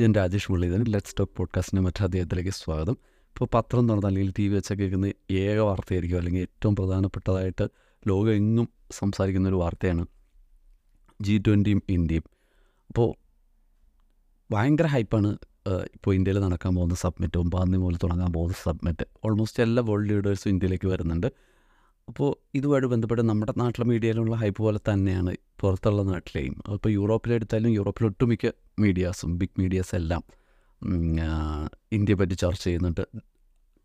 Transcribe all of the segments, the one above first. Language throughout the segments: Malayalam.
ഞാൻ രാജേഷ് മുരളീധരൻ. ലെറ്റ്സ് ടോക്ക് പോഡ്കാസ്റ്റിന്റെ മറ്റു അദ്ദേഹത്തിലേക്ക് സ്വാഗതം. ഇപ്പോൾ പത്രം തുറന്ന് അല്ലെങ്കിൽ ടി വി വെച്ചൊക്കെ കേൾക്കുന്ന ഏക വാർത്തയായിരിക്കും അല്ലെങ്കിൽ ഏറ്റവും പ്രധാനപ്പെട്ടതായിട്ട് ലോകം എങ്ങും സംസാരിക്കുന്ന ഒരു വാർത്തയാണ് ജി ട്വന്റിയും ഇന്ത്യയും. അപ്പോൾ ഭയങ്കര ഹൈപ്പാണ് ഇപ്പോൾ ഇന്ത്യയിൽ നടക്കാൻ പോകുന്ന സബ്മിറ്റ് ഒമ്പതാം തീയതി മുതൽ തുടങ്ങാൻ പോകുന്ന സബ്മിറ്റ്. ഓൾമോസ്റ്റ് എല്ലാ വേൾഡ് ലീഡേഴ്സും ഇന്ത്യയിലേക്ക് വരുന്നുണ്ട്. അപ്പോൾ ഇതുമായിട്ട് ബന്ധപ്പെട്ട് നമ്മുടെ നാട്ടിലെ മീഡിയയിലുള്ള ഹൈപ്പ് പോലെ തന്നെയാണ് പുറത്തുള്ള നാട്ടിലെയും. അപ്പോൾ യൂറോപ്പിലെടുത്താലും യൂറോപ്പിലെ ഒട്ടുമിക്ക മീഡിയാസും ബിഗ് മീഡിയാസ് എല്ലാം ഇന്ത്യയെ പറ്റി ചർച്ച ചെയ്യുന്നുണ്ട്.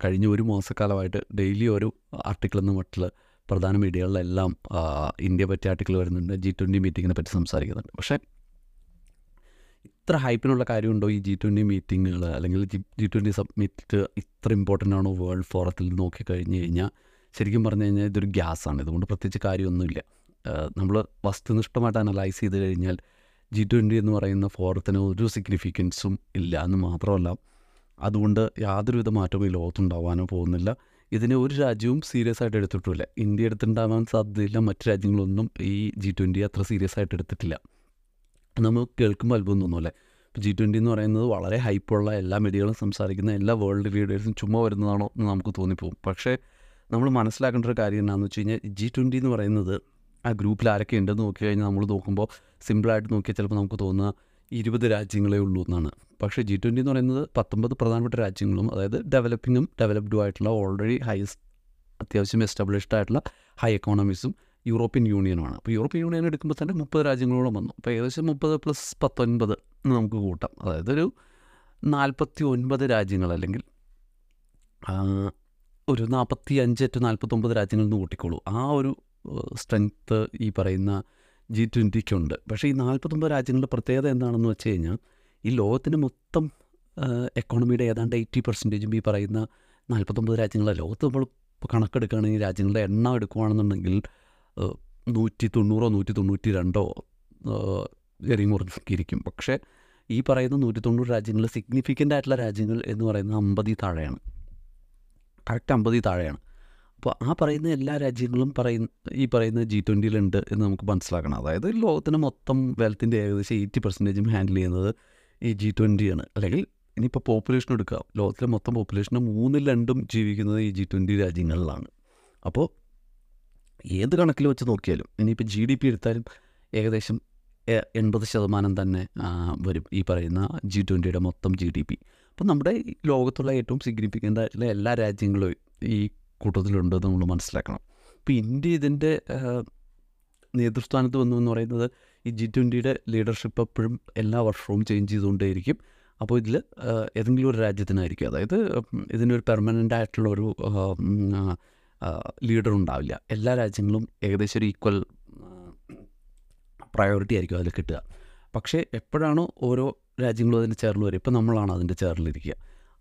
കഴിഞ്ഞ ഒരു മാസക്കാലമായിട്ട് ഡെയിലി ഒരു ആർട്ടിക്കിൾ എന്ന മട്ടിൽ പ്രധാന മീഡിയകളിലെല്ലാം ഇന്ത്യയെ പറ്റി ആർട്ടിക്കിൾ വരുന്നുണ്ട്. ജി ട്വന്റി മീറ്റിങ്ങിനെ പറ്റി സംസാരിക്കുന്നുണ്ട്. പക്ഷേ ഇത്ര ഹൈപ്പിനുള്ള കാര്യമുണ്ടോ ഈ ജി ട്വന്റി മീറ്റിങ്ങുകൾ അല്ലെങ്കിൽ ജി ജി ട്വന്റി സബ്മിറ്റ് ഇത്ര ഇമ്പോർട്ടന്റ് ആണോ വേൾഡ് ഫോറത്തിൽ നോക്കിക്കഴിഞ്ഞ് കഴിഞ്ഞാൽ ശരിക്കും പറഞ്ഞു കഴിഞ്ഞാൽ ഇതൊരു ഗ്യാസാണ്. ഇതുകൊണ്ട് പ്രത്യേകിച്ച് കാര്യമൊന്നുമില്ല. നമ്മൾ വസ്തുനിഷ്ഠമായിട്ട് അനലൈസ് ചെയ്ത് കഴിഞ്ഞാൽ ജി ട്വന്റി എന്ന് പറയുന്ന ഫോറത്തിന് ഒരു സിഗ്നിഫിക്കൻസും ഇല്ല എന്ന് മാത്രമല്ല അതുകൊണ്ട് യാതൊരുവിധ മാറ്റവും ഈ ലോകത്തുണ്ടാവാനോ പോകുന്നില്ല. ഇതിനെ ഒരു രാജ്യവും സീരിയസ് ആയിട്ട് എടുത്തിട്ടില്ല. ഇന്ത്യ എടുത്തിട്ടുണ്ടാവാൻ സാധ്യതയില്ല. മറ്റു രാജ്യങ്ങളൊന്നും ഈ ജി ട്വന്റി അത്ര സീരിയസ് ആയിട്ട് എടുത്തിട്ടില്ല. നമ്മൾ കേൾക്കുമ്പോൾ അത്ഭുതം തോന്നുമല്ലേ? ജി ട്വന്റി എന്ന് പറയുന്നത് വളരെ ഹൈപ്പുള്ള എല്ലാ മീഡിയകളും സംസാരിക്കുന്ന എല്ലാ വേൾഡ് ലീഡേഴ്സും ചുമ്മാ വരുന്നതാണോ എന്ന് നമുക്ക് തോന്നിപ്പോകും. പക്ഷേ നമ്മൾ മനസ്സിലാക്കേണ്ട ഒരു കാര്യം എന്താണെന്ന് വെച്ച് കഴിഞ്ഞാൽ ജി ട്വന്റി എന്ന് പറയുന്നത് ആ ഗ്രൂപ്പിൽ ആരൊക്കെ ഉണ്ടെന്ന് നോക്കി കഴിഞ്ഞാൽ നമ്മൾ നോക്കുമ്പോൾ സിമ്പിളായിട്ട് നോക്കിയാൽ ചിലപ്പോൾ നമുക്ക് തോന്നുക ഇരുപത് രാജ്യങ്ങളെ ഉള്ളൂ എന്നാണ്. പക്ഷേ ജി ട്വന്റി എന്ന് പറയുന്നത് പത്തൊമ്പത് പ്രധാനപ്പെട്ട രാജ്യങ്ങളും അതായത് ഡെവലപ്പിങ്ങും ഡെവലപ്ഡും ആയിട്ടുള്ള ഓൾറെഡി ഹൈസ് അത്യാവശ്യം എസ്റ്റാബ്ലിഷ്ഡ് ആയിട്ടുള്ള ഹൈ എക്കോണമീസും യൂറോപ്യൻ യൂണിയനുമാണ് അപ്പോൾ യൂറോപ്യൻ യൂണിയൻ എടുക്കുമ്പോൾ തന്നെ മുപ്പത് രാജ്യങ്ങളോളം വന്നു. അപ്പോൾ ഏകദേശം മുപ്പത് പ്ലസ് പത്തൊൻപത് നമുക്ക് കൂട്ടാം. അതായത് ഒരു നാൽപ്പത്തി ഒൻപത് രാജ്യങ്ങൾ അല്ലെങ്കിൽ ഒരു നാൽപ്പത്തി അഞ്ച് ടു നാൽപ്പത്തൊമ്പത് രാജ്യങ്ങളിൽ നിന്ന് കൂട്ടിക്കോളൂ ആ ഒരു സ്ട്രെങ്ത്ത് ഈ പറയുന്ന ജി ട്വന്റിക്കുണ്ട് പക്ഷേ ഈ നാൽപ്പത്തൊമ്പത് രാജ്യങ്ങളുടെ പ്രത്യേകത എന്താണെന്ന് വെച്ച് കഴിഞ്ഞാൽ ഈ ലോകത്തിന്റെ മൊത്തം എക്കോണമിയുടെ ഏതാണ്ട് എയ്റ്റി പെർസെന്റേജും ഈ പറയുന്ന നാൽപ്പത്തൊമ്പത് രാജ്യങ്ങളെ ലോകത്ത് നമ്മൾ കണക്കെടുക്കുകയാണെങ്കിൽ രാജ്യങ്ങളുടെ എണ്ണം എടുക്കുകയാണെന്നുണ്ടെങ്കിൽ നൂറ്റി തൊണ്ണൂറോ നൂറ്റി തൊണ്ണൂറ്റി രണ്ടോ എറിയും കുറഞ്ഞിരിക്കും പക്ഷേ ഈ പറയുന്ന നൂറ്റി തൊണ്ണൂറ് രാജ്യങ്ങൾ സിഗ്നിഫിക്കന്റ് ആയിട്ടുള്ള രാജ്യങ്ങൾ എന്ന് പറയുന്നത് അമ്പതി താഴെയാണ്. കറക്റ്റ് അമ്പതിൽ താഴെയാണ്. അപ്പോൾ ആ പറയുന്ന എല്ലാ രാജ്യങ്ങളും പറയുന്ന ഈ പറയുന്ന ജി ട്വന്റിയിലുണ്ട് എന്ന് നമുക്ക് മനസ്സിലാക്കണം. അതായത് ലോകത്തിന് മൊത്തം വെൽത്തിന്റെ ഏകദേശം എയ്റ്റി പെർസെന്റേജും ഹാൻഡിൽ ചെയ്യുന്നത് ഈ ജി ട്വന്റിയാണ് അല്ലെങ്കിൽ ഇനിയിപ്പോൾ പോപ്പുലേഷൻ എടുക്കുക ലോകത്തിലെ മൊത്തം പോപ്പുലേഷന് മൂന്നിൽ രണ്ടും ജീവിക്കുന്നത് ഈ ജി ട്വന്റി രാജ്യങ്ങളിലാണ്. അപ്പോൾ ഏത് കണക്കിൽ വെച്ച് നോക്കിയാലും ഇനിയിപ്പോൾ ജി ഡി പി എടുത്താലും ഏകദേശം എൺപത് ശതമാനം തന്നെ വരും ഈ പറയുന്ന ജി ട്വന്റിയുടെ മൊത്തം ജി ഡി പി. അപ്പം നമ്മുടെ ലോകത്തുള്ള ഏറ്റവും സിഗ്നിഫിക്കന്റ് ആയിട്ടുള്ള എല്ലാ രാജ്യങ്ങളും ഈ കൂട്ടത്തിലുണ്ട് നമ്മൾ മനസ്സിലാക്കണം. ഇപ്പോൾ ഇന്ത്യ ഇതിന്റെ നേതൃസ്ഥാനത്ത് വന്നു എന്ന് പറയുന്നത് ഈ ജി ട്വന്റിയുടെ ലീഡർഷിപ്പ് എപ്പോഴും എല്ലാ വർഷവും ചേഞ്ച് ചെയ്തുകൊണ്ടേയിരിക്കും. അപ്പോൾ ഇതിൽ ഏതെങ്കിലും ഒരു രാജ്യത്തിനായിരിക്കും. അതായത് ഇതിനൊരു പെർമനന്റ് ആയിട്ടുള്ള ഒരു ലീഡർ ഉണ്ടാവില്ല. എല്ലാ രാജ്യങ്ങളും ഏകദേശം ഒരു ഈക്വൽ പ്രയോറിറ്റി ആയിരിക്കും അതിൽ കിട്ടുക. പക്ഷേ എപ്പോഴാണോ ഓരോ രാജ്യങ്ങളും അതിന്റെ ചേർന്ന് വരും. ഇപ്പോൾ നമ്മളാണ് അതിന്റെ ചേറിലിരിക്കുക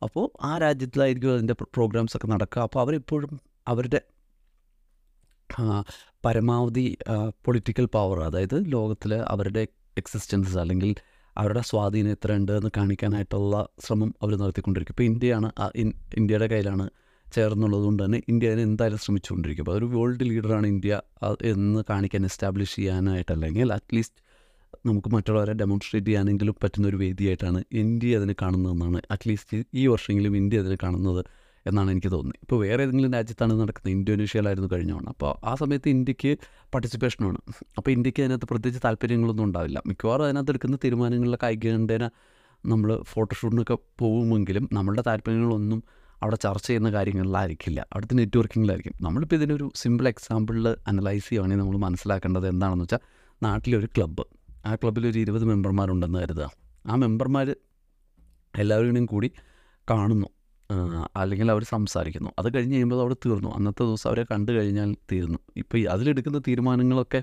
അപ്പോൾ ആ രാജ്യത്തിലായിരിക്കും അതിന്റെ പ്രോഗ്രാംസ് ഒക്കെ നടക്കുക. അപ്പോൾ അവരെപ്പോഴും അവരുടെ പരമാവധി പൊളിറ്റിക്കൽ പവർ അതായത് ലോകത്തിൽ അവരുടെ എക്സിസ്റ്റൻസ് അല്ലെങ്കിൽ അവരുടെ സ്വാധീനം എത്ര ഉണ്ട് എന്ന് കാണിക്കാനായിട്ടുള്ള ശ്രമം അവർ നടത്തിക്കൊണ്ടിരിക്കും. ഇപ്പോൾ ഇന്ത്യയാണ് ഇന്ത്യയുടെ കയ്യിലാണ് ചേർന്നുള്ളത് കൊണ്ട് തന്നെ ഇന്ത്യ അതിന് എന്തായാലും ശ്രമിച്ചുകൊണ്ടിരിക്കും. അപ്പോൾ ഒരു വേൾഡ് ലീഡറാണ് ഇന്ത്യ എന്ന് കാണിക്കാൻ എസ്റ്റാബ്ലിഷ് ചെയ്യാനായിട്ട് അല്ലെങ്കിൽ അറ്റ്ലീസ്റ്റ് നമുക്ക് മറ്റുള്ളവരെ ഡെമോൺസ്ട്രേറ്റ് ചെയ്യാനെങ്കിലും പറ്റുന്ന ഒരു വേദിയായിട്ടാണ് ഇന്ത്യ അതിനെ കാണുന്നതെന്നാണ്. അറ്റ്ലീസ്റ്റ് ഈ വർഷമെങ്കിലും ഇന്ത്യ അതിനെ കാണുന്നത് എന്നാണ് എനിക്ക് തോന്നുന്നത്. ഇപ്പോൾ വേറെ ഏതെങ്കിലും രാജ്യത്താണ് നടക്കുന്നത്? ഇന്തോനേഷ്യയിലായിരുന്നു കഴിഞ്ഞ തവണ. അപ്പോൾ ആ സമയത്ത് ഇന്ത്യയ്ക്ക് പാർട്ടിസിപ്പേഷനാണ് അപ്പോൾ ഇന്ത്യയ്ക്ക് അതിനകത്ത് പ്രത്യേകിച്ച് താല്പര്യങ്ങളൊന്നും ഉണ്ടാവില്ല. മിക്കവാറും അതിനകത്ത് എടുക്കുന്ന തീരുമാനങ്ങളിലൊക്കെ കണ്ടേന നമ്മൾ ഫോട്ടോഷൂട്ടിനൊക്കെ പോകുമെങ്കിലും നമ്മളുടെ താല്പര്യങ്ങളൊന്നും അവിടെ ചർച്ച ചെയ്യുന്ന കാര്യങ്ങളിലായിരിക്കില്ല. അവിടുത്തെ നെറ്റ്വർക്കിങ്ങിലായിരിക്കും. നമ്മളിപ്പോൾ ഇതിനൊരു സിമ്പിൾ എക്സാമ്പിളിൽ അനലൈസ് ചെയ്യുകയാണെങ്കിൽ നമ്മൾ മനസ്സിലാക്കേണ്ടത് എന്താണെന്ന് വെച്ചാൽ നാട്ടിലൊരു ക്ലബ്ബ് ആ ക്ലബ്ബിൽ ഒരു ഇരുപത് മെമ്പർമാരുണ്ടെന്ന് കരുതുക. ആ മെമ്പർമാർ എല്ലാവരുടെയും കൂടി കാണുന്നു അല്ലെങ്കിൽ അവർ സംസാരിക്കുന്നു. അത് കഴിഞ്ഞ് കഴിയുമ്പോൾ അവിടെ തീർന്നു. അന്നത്തെ ദിവസം അവരെ കണ്ടു കഴിഞ്ഞാൽ തീർന്നു. ഇപ്പോൾ അതിലെടുക്കുന്ന തീരുമാനങ്ങളൊക്കെ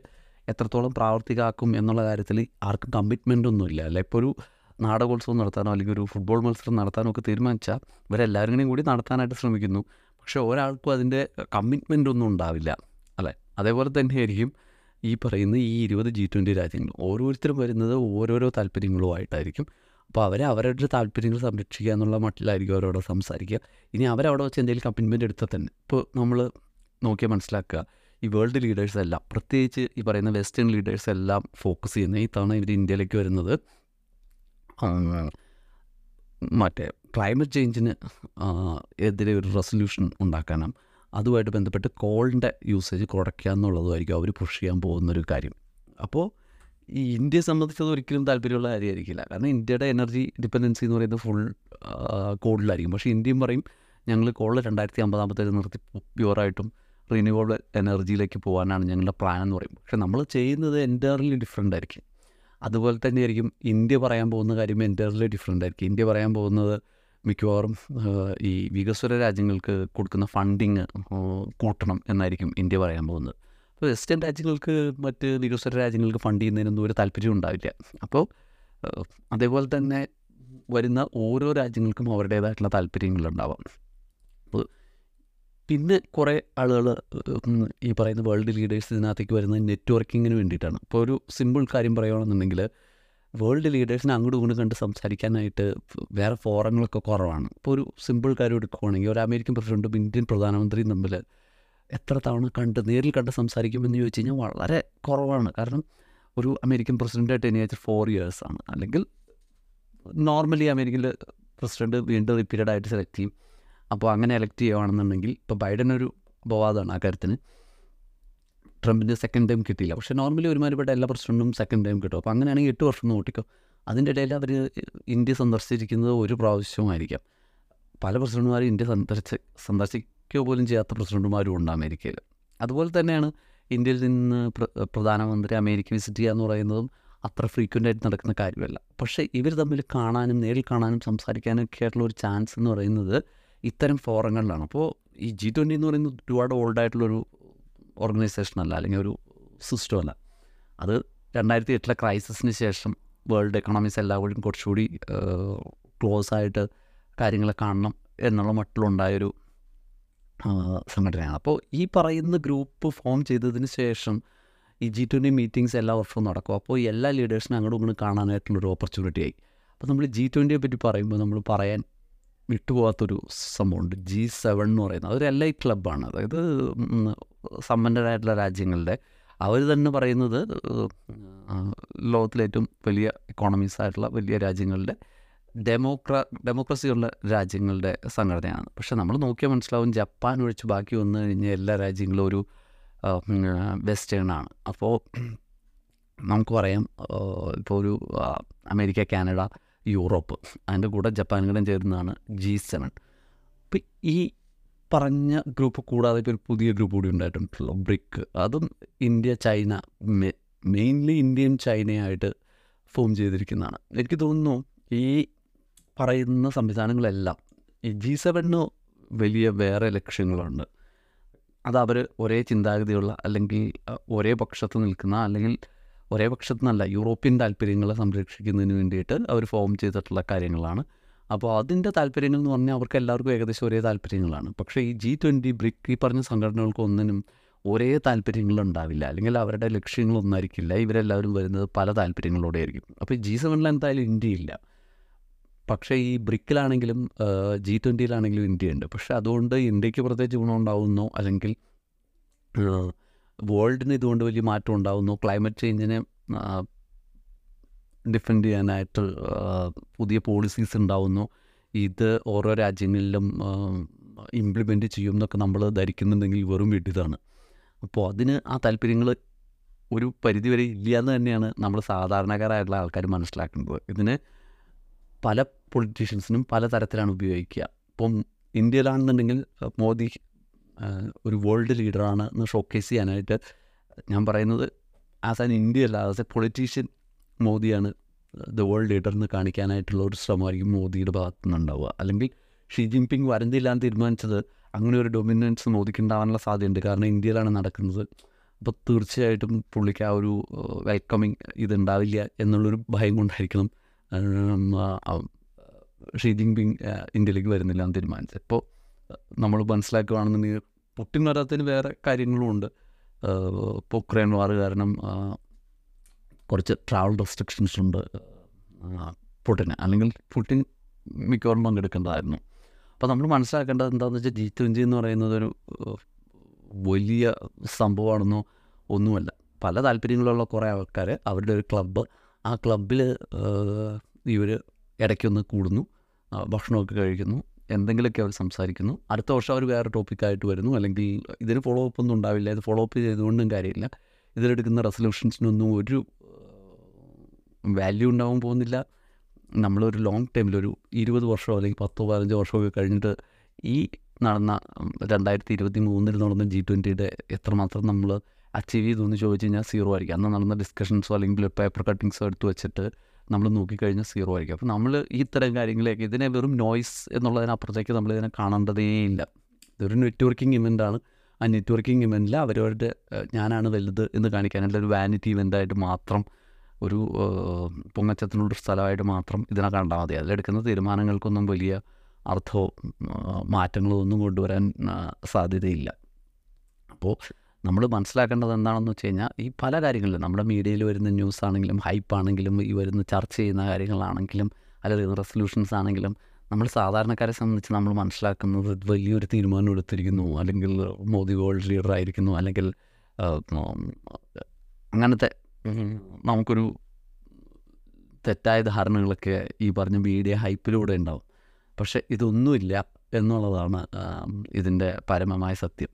എത്രത്തോളം പ്രാവർത്തികമാക്കും എന്നുള്ള കാര്യത്തിൽ ആർക്കും കമ്മിറ്റ്മെന്റ് ഒന്നുമില്ല അല്ല ഇപ്പോൾ ഒരു നാടകോത്സവം നടത്താനോ അല്ലെങ്കിൽ ഒരു ഫുട്ബോൾ മത്സരം നടത്താനോ ഒക്കെ തീരുമാനിച്ചാൽ ഇവരെല്ലാവരും കൂടി നടത്താനായിട്ട് ശ്രമിക്കുന്നു. പക്ഷേ ഒരാൾക്കും അതിന്റെ കമ്മിറ്റ്മെന്റ് ഒന്നും ഉണ്ടാവില്ല. അല്ലേ അതേപോലെ തന്നെയായിരിക്കും ഈ പറയുന്ന ഈ ഇരുപത് ജി ട്വന്റി രാജ്യങ്ങൾ ഓരോരുത്തരും വരുന്നത് ഓരോരോ താല്പര്യങ്ങളുമായിട്ടായിരിക്കും. അപ്പോൾ അവരെ അവരുടെ താല്പര്യങ്ങൾ സംരക്ഷിക്കുക എന്നുള്ള മട്ടിലായിരിക്കും അവരോട് സംസാരിക്കുക. ഇനി അവരവിടെ വെച്ച് എന്തെങ്കിലും കമ്മിറ്റ്മെന്റ് എടുത്താൽ തന്നെ ഇപ്പോൾ നമ്മൾ നോക്കിയാൽ മനസ്സിലാക്കുക ഈ വേൾഡ് ലീഡേഴ്സ് എല്ലാം പ്രത്യേകിച്ച് ഈ പറയുന്ന വെസ്റ്റേൺ ലീഡേഴ്സ് എല്ലാം ഫോക്കസ് ചെയ്യുന്നത് ഈ തവണ ഇവർ ഇന്ത്യയിലേക്ക് വരുന്നത് മറ്റേ ക്ലൈമറ്റ് ചേഞ്ചിന് എതിരെ ഒരു റെസൊല്യൂഷൻ ഉണ്ടാക്കാനും അതുമായിട്ട് ബന്ധപ്പെട്ട് കോളിന്റെ യൂസേജ് കുറയ്ക്കുക എന്നുള്ളതുമായിരിക്കും അവർ പുഷ് ചെയ്യാൻ പോകുന്നൊരു കാര്യം. അപ്പോൾ ഈ ഇന്ത്യയെ സംബന്ധിച്ചത് ഒരിക്കലും താല്പര്യമുള്ള കാര്യമായിരിക്കില്ല. കാരണം ഇന്ത്യയുടെ എനർജി ഡിപ്പെൻഡൻസി എന്ന് പറയുന്നത് ഫുൾ കോളിലായിരിക്കും പക്ഷേ ഇന്ത്യയും പറയും ഞങ്ങൾ കോളിൽ രണ്ടായിരത്തി അമ്പതാമത്തേത് നിർത്തി പ്യുവറായിട്ടും റിന്യൂവബിൾ എനർജിയിലേക്ക് പോകാനാണ് ഞങ്ങളുടെ പ്ലാൻ എന്ന് പറയും. പക്ഷെ നമ്മൾ ചെയ്യുന്നത് എന്റയർലി ഡിഫറെന്റ് ആയിരിക്കും. അതുപോലെ തന്നെയായിരിക്കും ഇന്ത്യ പറയാൻ പോകുന്ന കാര്യം എന്റയർലി ഡിഫറെന്റ് ആയിരിക്കും. ഇന്ത്യ പറയാൻ പോകുന്നത് മിക്കവാറും ഈ വികസ്വര രാജ്യങ്ങൾക്ക് കൊടുക്കുന്ന ഫണ്ടിങ് കൂട്ടണം എന്നായിരിക്കും ഇന്ത്യ പറയാൻ പോകുന്നത്. അപ്പോൾ വെസ്റ്റേൺ രാജ്യങ്ങൾക്ക് മറ്റ് വികസ്വര രാജ്യങ്ങൾക്ക് ഫണ്ട് ചെയ്യുന്നതിനൊന്നും ഒരു താല്പര്യം ഉണ്ടാവില്ല. അപ്പോൾ അതേപോലെ തന്നെ വരുന്ന ഓരോ രാജ്യങ്ങൾക്കും അവരുടേതായിട്ടുള്ള താല്പര്യങ്ങളുണ്ടാവാം അപ്പോൾ പിന്നെ കുറേ ആളുകൾ ഈ പറയുന്ന വേൾഡ് ലീഡേഴ്സ് ഇതിനകത്തേക്ക് വരുന്നത് നെറ്റ്വർക്കിങ്ങിന് വേണ്ടിയിട്ടാണ്. ഇപ്പോൾ ഒരു സിമ്പിൾ കാര്യം പറയുകയാണെന്നുണ്ടെങ്കിൽ വേൾഡ് ലീഡേഴ്സിനെ അങ്ങോട്ടും ഇങ്ങോട്ടും കണ്ട് സംസാരിക്കാനായിട്ട് വേറെ ഫോറങ്ങളൊക്കെ കുറവാണ്. ഇപ്പോൾ ഒരു സിമ്പിൾ കാര്യം എടുക്കുകയാണെങ്കിൽ ഒരു അമേരിക്കൻ പ്രസിഡന്റും ഇന്ത്യൻ പ്രധാനമന്ത്രിയും തമ്മിൽ എത്ര തവണ കണ്ട് നേരിൽ കണ്ട് സംസാരിക്കുമെന്ന് ചോദിച്ചു കഴിഞ്ഞാൽ വളരെ കുറവാണ്. കാരണം ഒരു അമേരിക്കൻ പ്രസിഡന്റായിട്ട് എനിക്ക് ഫോർ ഇയേഴ്സാണ് അല്ലെങ്കിൽ നോർമലി അമേരിക്കയിൽ പ്രസിഡന്റ് വീണ്ടും റിപ്പീറ്റഡായിട്ട് സെലക്ട് ചെയ്യും. അപ്പോൾ അങ്ങനെ എലക്ട് ചെയ്യുകയാണെന്നുണ്ടെങ്കിൽ ഇപ്പോൾ ബൈഡൻ ഒരു അപവാദമാണ് ആ കാര്യത്തിന്. ട്രംപിന്റെ സെക്കൻഡ് ടൈം കിട്ടിയില്ല. പക്ഷേ നോർമലി ഒരുമാതിരിപ്പെട്ട എല്ലാ പ്രസിഡന്റും സെക്കൻഡ് ടൈം കിട്ടും. അപ്പോൾ അങ്ങനെയാണെങ്കിൽ എട്ട് വർഷം നോട്ടിക്കോ അതിന്റെ ഇടയിൽ അവർ ഇന്ത്യ സന്ദർശിച്ചിരിക്കുന്നത് ഒരു പ്രാവശ്യമായിരിക്കാം പല പ്രസിഡന്റുമാരും ഇന്ത്യ സന്ദർശിച്ച് സന്ദർശിക്കുക പോലും ചെയ്യാത്ത പ്രസിഡന്റുമാരും ഉണ്ട് അമേരിക്കയിൽ. അതുപോലെ തന്നെയാണ് ഇന്ത്യയിൽ നിന്ന് പ്രധാനമന്ത്രി അമേരിക്ക വിസിറ്റ് ചെയ്യുക എന്ന് പറയുന്നതും അത്ര ഫ്രീക്വന്റ് ആയിട്ട് നടക്കുന്ന കാര്യമല്ല. പക്ഷേ ഇവർ തമ്മിൽ കാണാനും നേരിൽ കാണാനും സംസാരിക്കാനും ഒക്കെ ആയിട്ടുള്ള ഒരു ചാൻസ് എന്ന് പറയുന്നത് ഇത്തരം ഫോറങ്ങളിലാണ് അപ്പോൾ ഈ ജി ട്വന്റി എന്ന് പറയുന്നത് ഒരുപാട് ഓൾഡായിട്ടുള്ളൊരു ഓർഗനൈസേഷൻ അല്ല അല്ലെങ്കിൽ ഒരു സിസ്റ്റം അല്ല അത് രണ്ടായിരത്തി എട്ടിലെ ക്രൈസിസിന് ശേഷം വേൾഡ് എക്കണോമിക്സ് എല്ലാവരും കുറച്ചുകൂടി ക്ലോസ് ആയിട്ട് കാര്യങ്ങളെ കാണണം എന്നുള്ള മട്ടിലുണ്ടായൊരു സംഘടനയാണ്. അപ്പോൾ ഈ പറയുന്ന ഗ്രൂപ്പ് ഫോം ചെയ്തതിന് ശേഷം ഈ ജി ട്വന്റി മീറ്റിങ്സ് എല്ലാ വർഷവും നടക്കും. അപ്പോൾ എല്ലാ ലീഡേഴ്സിനും അങ്ങോട്ടും ഇങ്ങോട്ടും കാണാനായിട്ടുള്ളൊരു ഓപ്പർച്യൂണിറ്റി ആയി അപ്പോൾ നമ്മൾ ജി ട്വന്റിയെ പറ്റി പറയുമ്പോൾ നമ്മൾ പറയാൻ വിട്ടുപോകാത്തൊരു സംഭവമുണ്ട്. ജി സെവൻ എന്ന് പറയുന്നത് അതൊരു എൽ ഐ ക്ലബ്ബാണ് അതായത് സമ്പന്നരായിട്ടുള്ള രാജ്യങ്ങളുടെ അവർ തന്നെ പറയുന്നത് ലോകത്തിലെ ഏറ്റവും വലിയ എക്കോണമീസ് ആയിട്ടുള്ള വലിയ രാജ്യങ്ങളുടെ ഡെമോക്രാ ഡെമോക്രസിയുള്ള രാജ്യങ്ങളുടെ സംഘടനയാണ്. പക്ഷേ നമ്മൾ നോക്കിയാൽ മനസ്സിലാവും ജപ്പാൻ ഒഴിച്ച് ബാക്കി വന്നു കഴിഞ്ഞാൽ എല്ലാ രാജ്യങ്ങളും ഒരു വെസ്റ്റേണാണ് അപ്പോൾ നമുക്ക് പറയാം ഇപ്പോൾ ഒരു അമേരിക്ക കാനഡ യൂറോപ്പ്. അതിന്റെ കൂടെ ജപ്പാനും കൂടെ ചേരുന്നതാണ് ജി സെവൻ. അപ്പം ഈ പറഞ്ഞ ഗ്രൂപ്പ് കൂടാതെ ഇപ്പോൾ ഒരു പുതിയ ഗ്രൂപ്പ് കൂടി ഉണ്ടായിട്ടുണ്ടല്ലോ ബ്രിക്ക്. അതും ഇന്ത്യ ചൈന മെയിൻലി ഇന്ത്യയും ചൈനയായിട്ട് ഫോം ചെയ്തിരിക്കുന്നതാണ്. എനിക്ക് തോന്നുന്നു ഈ പറയുന്ന സംവിധാനങ്ങളെല്ലാം ഈ ജി സെവനിന് വലിയ വേറെ ലക്ഷ്യങ്ങളുണ്ട്. അത് അവർ ഒരേ ചിന്താഗതിയുള്ള അല്ലെങ്കിൽ ഒരേ പക്ഷത്ത് നിൽക്കുന്ന അല്ലെങ്കിൽ ഒരേ പക്ഷത്തു യൂറോപ്യൻ താല്പര്യങ്ങളെ സംരക്ഷിക്കുന്നതിന് വേണ്ടിയിട്ട് അവർ ഫോം ചെയ്തിട്ടുള്ള കാര്യങ്ങളാണ്. അപ്പോൾ അതിന്റെ താല്പര്യങ്ങൾ എന്ന് പറഞ്ഞാൽ അവർക്ക് എല്ലാവർക്കും ഏകദേശം ഒരേ താല്പര്യങ്ങളാണ്. പക്ഷേ ഈ ജി ട്വന്റി ബ്രിക്ക് ഈ പറഞ്ഞ സംഘടനകൾക്ക് ഒന്നിനും ഒരേ താല്പര്യങ്ങളുണ്ടാവില്ല അല്ലെങ്കിൽ അവരുടെ ലക്ഷ്യങ്ങളൊന്നായിരിക്കില്ല ഇവരെല്ലാവരും വരുന്നത് പല താല്പര്യങ്ങളോടെ ആയിരിക്കും. അപ്പോൾ ജി സെവനിൽ എന്തായാലും ഇന്ത്യ ഇല്ല. പക്ഷേ ഈ ബ്രിക്കിലാണെങ്കിലും ജി ട്വന്റിയിലാണെങ്കിലും ഇന്ത്യ ഉണ്ട് പക്ഷേ അതുകൊണ്ട് ഇന്ത്യയ്ക്ക് പ്രത്യേകിച്ച് ഗുണമുണ്ടാവുന്നോ അല്ലെങ്കിൽ വേൾഡിന് ഇതുകൊണ്ട് വലിയ മാറ്റം ഉണ്ടാകുന്നു ക്ലൈമറ്റ് ചേഞ്ചിനെ ഡിഫെൻഡ് ചെയ്യാനായിട്ട് പുതിയ പോളിസീസ് ഉണ്ടാവുന്നു. ഇത് ഓരോ രാജ്യങ്ങളിലും ഇംപ്ലിമെന്റ് ചെയ്യും എന്നൊക്കെ നമ്മൾ ധരിക്കുന്നുണ്ടെങ്കിൽ വെറും വിഡിതാണ് അപ്പോൾ അതിന് ആ താല്പര്യങ്ങൾ ഒരു പരിധിവരെ ഇല്ല എന്ന് തന്നെയാണ് നമ്മൾ സാധാരണക്കാരായിട്ടുള്ള ആൾക്കാർ മനസ്സിലാക്കുന്നത്. ഇതിന് പല പൊളിറ്റീഷ്യൻസിനും പല തരത്തിലാണ് ഉപയോഗിക്കുക. ഇപ്പം ഇന്ത്യയിലാണെന്നുണ്ടെങ്കിൽ മോദി ഒരു വേൾഡ് ലീഡറാണ് എന്ന് ഷോക്കേസ് ചെയ്യാനായിട്ട് ഞാൻ പറയുന്നത് ആസ് ആൻ ഇന്ത്യ അല്ല ആസ് എ പൊളിറ്റീഷ്യൻ മോദിയാണ് ദ വേൾഡ് ലീഡർ എന്ന് കാണിക്കാനായിട്ടുള്ള ഒരു ശ്രമമായിരിക്കും മോദിയുടെ ഭാഗത്തു നിന്നുണ്ടാവുക. അല്ലെങ്കിൽ ഷീ ജിൻപിങ് വരന്തില്ലാന്ന് തീരുമാനിച്ചത് അങ്ങനെ ഒരു ഡൊമിനൻസ് മോദിക്ക് ഉണ്ടാവാനുള്ള സാധ്യതയുണ്ട്. കാരണം ഇന്ത്യയിലാണ് നടക്കുന്നത്. അപ്പോൾ തീർച്ചയായിട്ടും പുള്ളിക്ക് ആ ഒരു വെൽക്കമിങ് ഇതുണ്ടാവില്ല എന്നുള്ളൊരു ഭയം കൊണ്ടായിരിക്കണം ഷീ ജിൻപിങ് ഇന്ത്യയിലേക്ക് വരുന്നില്ല എന്ന് തീരുമാനിച്ചത്. ഇപ്പോൾ നമ്മൾ മനസ്സിലാക്കുകയാണെന്നുണ്ടെങ്കിൽ പുട്ടിൻ വരാത്തതിന് വേറെ കാര്യങ്ങളും ഉണ്ട് ഇപ്പോൾ ഉക്രൈൻ വാർ കാരണം കുറച്ച് ട്രാവൽ റെസ്ട്രിക്ഷൻസ് ഉണ്ട്. പുട്ടിന് അല്ലെങ്കിൽ പുട്ടിൻ മിക്കവാറും പങ്കെടുക്കേണ്ടതായിരുന്നു. അപ്പോൾ നമ്മൾ മനസ്സിലാക്കേണ്ടത് എന്താണെന്ന് വെച്ചാൽ ജി ട്വന്റി എന്ന് പറയുന്നത് ഒരു വലിയ സംഭവമാണെന്നോ ഒന്നുമല്ല. പല താല്പര്യങ്ങളുള്ള കുറേ ആൾക്കാർ അവരുടെ ഒരു ക്ലബ്ബ് ആ ക്ലബ്ബിൽ ഇവർ ഇടയ്ക്കൊന്ന് കൂടുന്നു. ഭക്ഷണമൊക്കെ കഴിക്കുന്നു. എന്തെങ്കിലുമൊക്കെ അവർ സംസാരിക്കുന്നു. അടുത്ത വർഷം അവർ വേറെ ടോപ്പിക്കായിട്ട് വരുന്നു. അല്ലെങ്കിൽ ഇതിന് ഫോളോ അപ്പ് ഒന്നും ഉണ്ടാവില്ല. ഇത് ഫോളോ അപ്പ് ചെയ്തുകൊണ്ടും കാര്യമില്ല. ഇതിലെടുക്കുന്ന റെസൊല്യൂഷൻസിനൊന്നും ഒരു വാല്യൂ ഉണ്ടാവാൻ പോകുന്നില്ല. നമ്മളൊരു ലോങ് ടൈമിൽ ഒരു ഇരുപത് വർഷമോ അല്ലെങ്കിൽ പത്തോ പതിനഞ്ചോ വർഷമൊക്കെ കഴിഞ്ഞിട്ട് ഈ നടന്ന രണ്ടായിരത്തി ഇരുപത്തി മൂന്നിൽ നടന്ന ജി ട്വന്റിയുടെ എത്രമാത്രം നമ്മൾ അച്ചീവ് ചെയ്തു എന്ന് ചോദിച്ചു കഴിഞ്ഞാൽ സീറോ ആയിരിക്കും. അന്ന് നടന്ന ഡിസ്കഷൻസോ അല്ലെങ്കിൽ പേപ്പർ കട്ടിങ്സോ എടുത്തു വെച്ചിട്ട് നമ്മൾ നോക്കിക്കഴിഞ്ഞാൽ സീറോ ആയിരിക്കും. അപ്പോൾ നമ്മൾ ഈ തരം കാര്യങ്ങളെയൊക്കെ ഇതിനെ വെറും നോയ്സ് എന്നുള്ളതിനപ്പുറത്തേക്ക് നമ്മൾ ഇതിനെ കാണേണ്ടതേ ഇല്ല. ഇതൊരു നെറ്റ്വർക്കിംഗ് ഇവന്റാണ് ആ നെറ്റ്വർക്കിംഗ് ഇവന്റിൽ അവരവരുടെ ഞാനാണ് വലുത് എന്ന് കാണിക്കാനുള്ള ഒരു വാനിറ്റി ഇവന്റായിട്ട് മാത്രം ഒരു പൊങ്ങച്ചത്തിനുള്ളൊരു സ്ഥലമായിട്ട് മാത്രം ഇതിനെ കണ്ടാൽ മതി. അതിലെടുക്കുന്ന തീരുമാനങ്ങൾക്കൊന്നും വലിയ അർത്ഥമോ മാറ്റങ്ങളോ ഒന്നും കൊണ്ടുവരാൻ സാധ്യതയില്ല. അപ്പോൾ നമ്മൾ മനസ്സിലാക്കേണ്ടത് എന്താണെന്ന് വെച്ച് കഴിഞ്ഞാൽ ഈ പല കാര്യങ്ങളിലും നമ്മുടെ മീഡിയയിൽ വരുന്ന ന്യൂസ് ആണെങ്കിലും ഹൈപ്പ് ആണെങ്കിലും ഈ വരുന്ന ചർച്ച ചെയ്യുന്ന കാര്യങ്ങളാണെങ്കിലും അല്ലെങ്കിൽ റെസൊല്യൂഷൻസ് ആണെങ്കിലും നമ്മൾ സാധാരണക്കാരെ സംബന്ധിച്ച് നമ്മൾ മനസ്സിലാക്കുന്നത് വലിയൊരു തീരുമാനം എടുത്തിരിക്കുന്നു. അല്ലെങ്കിൽ മോദി വേൾഡ് ലീഡർ ആയിരിക്കുന്നു. അല്ലെങ്കിൽ അങ്ങനത്തെ നമുക്കൊരു തെറ്റായ ധാരണകളൊക്കെ ഈ പറഞ്ഞ മീഡിയ ഹൈപ്പിലൂടെ ഉണ്ടാവും. പക്ഷേ ഇതൊന്നുമില്ല എന്നുള്ളതാണ് ഇതിന്റെ പരമമായ സത്യം.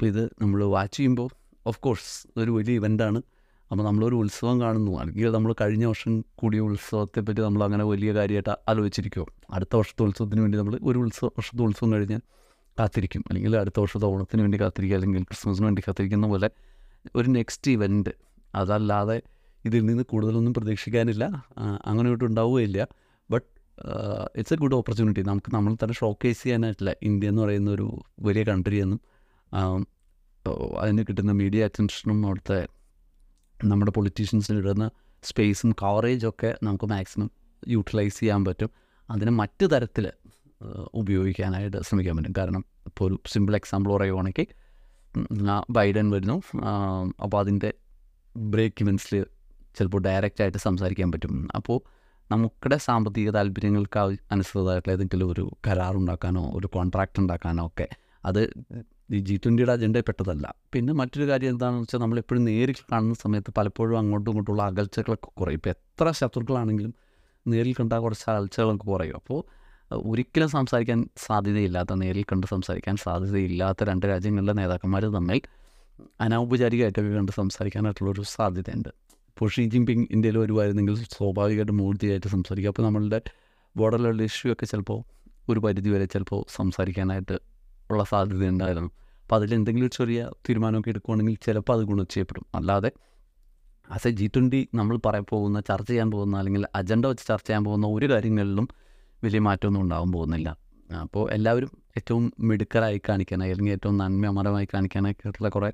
അപ്പോൾ ഇത് നമ്മൾ വാച്ച് ചെയ്യുമ്പോൾ ഓഫ് കോഴ്സ് ഒരു വലിയ ഇവന്റാണ് അപ്പോൾ നമ്മളൊരു ഉത്സവം കാണുന്നു. അല്ലെങ്കിൽ നമ്മൾ കഴിഞ്ഞ വർഷം കൂടിയ ഉത്സവത്തെ പറ്റി നമ്മൾ അങ്ങനെ വലിയ കാര്യമായിട്ട് ആലോചിച്ചിരിക്കുമോ അടുത്ത വർഷത്തെ ഉത്സവത്തിന് വേണ്ടി നമ്മൾ ഒരു ഉത്സവ വർഷത്തെ ഉത്സവം കഴിഞ്ഞാൽ കാത്തിരിക്കും. അല്ലെങ്കിൽ അടുത്ത വർഷത്തെ ഓണത്തിന് വേണ്ടി കാത്തിരിക്കുക. അല്ലെങ്കിൽ ക്രിസ്മസിന് വേണ്ടി കാത്തിരിക്കുന്ന പോലെ ഒരു നെക്സ്റ്റ് ഇവന്റ് അതല്ലാതെ ഇതിൽ നിന്ന് കൂടുതലൊന്നും പ്രതീക്ഷിക്കാനില്ല. അങ്ങനെയോട്ട് ഉണ്ടാവുകയില്ല. But it's a good opportunity നമുക്ക് നമ്മൾ തന്നെ ഷോക്കേസ് ചെയ്യാനായിട്ടില്ല. ഇന്ത്യ എന്ന് പറയുന്ന ഒരു വലിയ കൺട്രിയെന്നും അതിന് കിട്ടുന്ന മീഡിയ അറ്റൻഷനും അവിടുത്തെ നമ്മുടെ പൊളിറ്റീഷ്യൻസിന് ഇടുന്ന സ്പേസും കവറേജും ഒക്കെ നമുക്ക് മാക്സിമം യൂട്ടിലൈസ് ചെയ്യാൻ പറ്റും. അതിനെ മറ്റു തരത്തിൽ ഉപയോഗിക്കാനായിട്ട് ശ്രമിക്കാൻ പറ്റും. കാരണം ഇപ്പോൾ ഒരു സിമ്പിൾ എക്സാമ്പിൾ പറയുവാണെങ്കിൽ ബൈഡൻ വരുന്നു. അപ്പോൾ അതിന്റെ ബ്രേക്ക് ഇവൻസിൽ ചിലപ്പോൾ ഡയറക്റ്റായിട്ട് സംസാരിക്കാൻ പറ്റും. അപ്പോൾ നമുക്കിടെ സാമ്പത്തിക താല്പര്യങ്ങൾക്ക് അനുസൃതമായിട്ടുള്ള ഏതെങ്കിലും ഒരു കരാർ ഉണ്ടാക്കാനോ ഒരു കോൺട്രാക്റ്റ് ഉണ്ടാക്കാനോ ഒക്കെ അത് ഈ ജി ട്വന്റിയുടെ അജണ്ടയിൽ പെട്ടതല്ല പിന്നെ മറ്റൊരു കാര്യം എന്താണെന്ന് വെച്ചാൽ നമ്മളെപ്പോഴും നേരിൽ കാണുന്ന സമയത്ത് പലപ്പോഴും അങ്ങോട്ടും ഇങ്ങോട്ടുള്ള അകൽച്ചകളൊക്കെ കുറയും. ഇപ്പോൾ എത്ര ശത്രുക്കളാണെങ്കിലും നേരിൽ കണ്ടാൽ കുറച്ച് അകൽച്ചകളൊക്കെ കുറയും. അപ്പോൾ ഒരിക്കലും സംസാരിക്കാൻ സാധ്യതയില്ലാത്ത നേരിൽ കണ്ട് സംസാരിക്കാൻ സാധ്യതയില്ലാത്ത രണ്ട് രാജ്യങ്ങളിലെ നേതാക്കന്മാർ തമ്മിൽ അനൗപചാരികമായിട്ടൊക്കെ കണ്ട് സംസാരിക്കാനായിട്ടുള്ളൊരു സാധ്യതയുണ്ട്. ഇപ്പോൾ ഷീ ജിൻപിങ് ഇന്ത്യയിൽ വരുമായിരുന്നെങ്കിൽ സ്വാഭാവികമായിട്ട് മൂർത്തിയായിട്ട് സംസാരിക്കുക അപ്പോൾ നമ്മളുടെ ബോർഡറിലുള്ള ഇഷ്യൂ ഒക്കെ ചിലപ്പോൾ ഒരു പരിധി വരെ ചിലപ്പോൾ സംസാരിക്കാനായിട്ട് ഉള്ള സാധ്യത ഉണ്ടായിരുന്നു അപ്പോൾ ഒരു ചെറിയ തീരുമാനമൊക്കെ എടുക്കുകയാണെങ്കിൽ ചിലപ്പോൾ അത് ഗുണം ചെയ്യപ്പെടും അല്ലാതെ ആസ് എ ജി ട്വന്റി നമ്മൾ പറയാൻ പോകുന്ന ചർച്ച ചെയ്യാൻ പോകുന്ന അല്ലെങ്കിൽ അജണ്ട വെച്ച് ചർച്ച ചെയ്യാൻ പോകുന്ന ഒരു കാര്യങ്ങളിലും വലിയ മാറ്റമൊന്നും ഉണ്ടാകാൻ പോകുന്നില്ല. അപ്പോൾ എല്ലാവരും ഏറ്റവും മിടുക്കരായി കാണിക്കാനായി അല്ലെങ്കിൽ ഏറ്റവും നന്മമരമായി കാണിക്കാനായിട്ടുള്ള കുറേ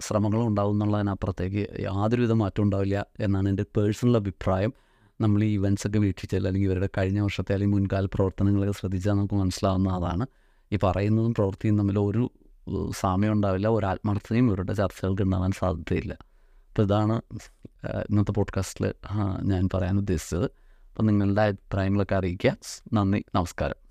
ശ്രമങ്ങളും ഉണ്ടാവും എന്നുള്ളതിനപ്പുറത്തേക്ക് യാതൊരുവിധ മാറ്റം ഉണ്ടാവില്ല എന്നാണ് എന്റെ പേഴ്സണൽ അഭിപ്രായം. നമ്മൾ ഈ ഇവൻസൊക്കെ വീക്ഷിച്ചാൽ അല്ലെങ്കിൽ ഇവരുടെ കഴിഞ്ഞ വർഷത്തെ അല്ലെങ്കിൽ മുൻകാല പ്രവർത്തനങ്ങളൊക്കെ ശ്രദ്ധിച്ചാൽ നമുക്ക് മനസ്സിലാവുന്ന അതാണ് ഈ പറയുന്നതും പ്രവൃത്തിയും തമ്മിൽ ഒരു സാമ്യം ഉണ്ടാവില്ല ഒരു ആത്മാർത്ഥതയും ഇവരുടെ ചർച്ചകൾക്ക് ഉണ്ടാകാൻ സാധ്യതയില്ല. അപ്പോൾ ഇതാണ് ഇന്നത്തെ പോഡ്കാസ്റ്റിൽ ഞാൻ പറയാൻ ഉദ്ദേശിച്ചത്. അപ്പോൾ നിങ്ങളുടെ അഭിപ്രായങ്ങളൊക്കെ അറിയിക്കുക. നന്ദി നമസ്കാരം.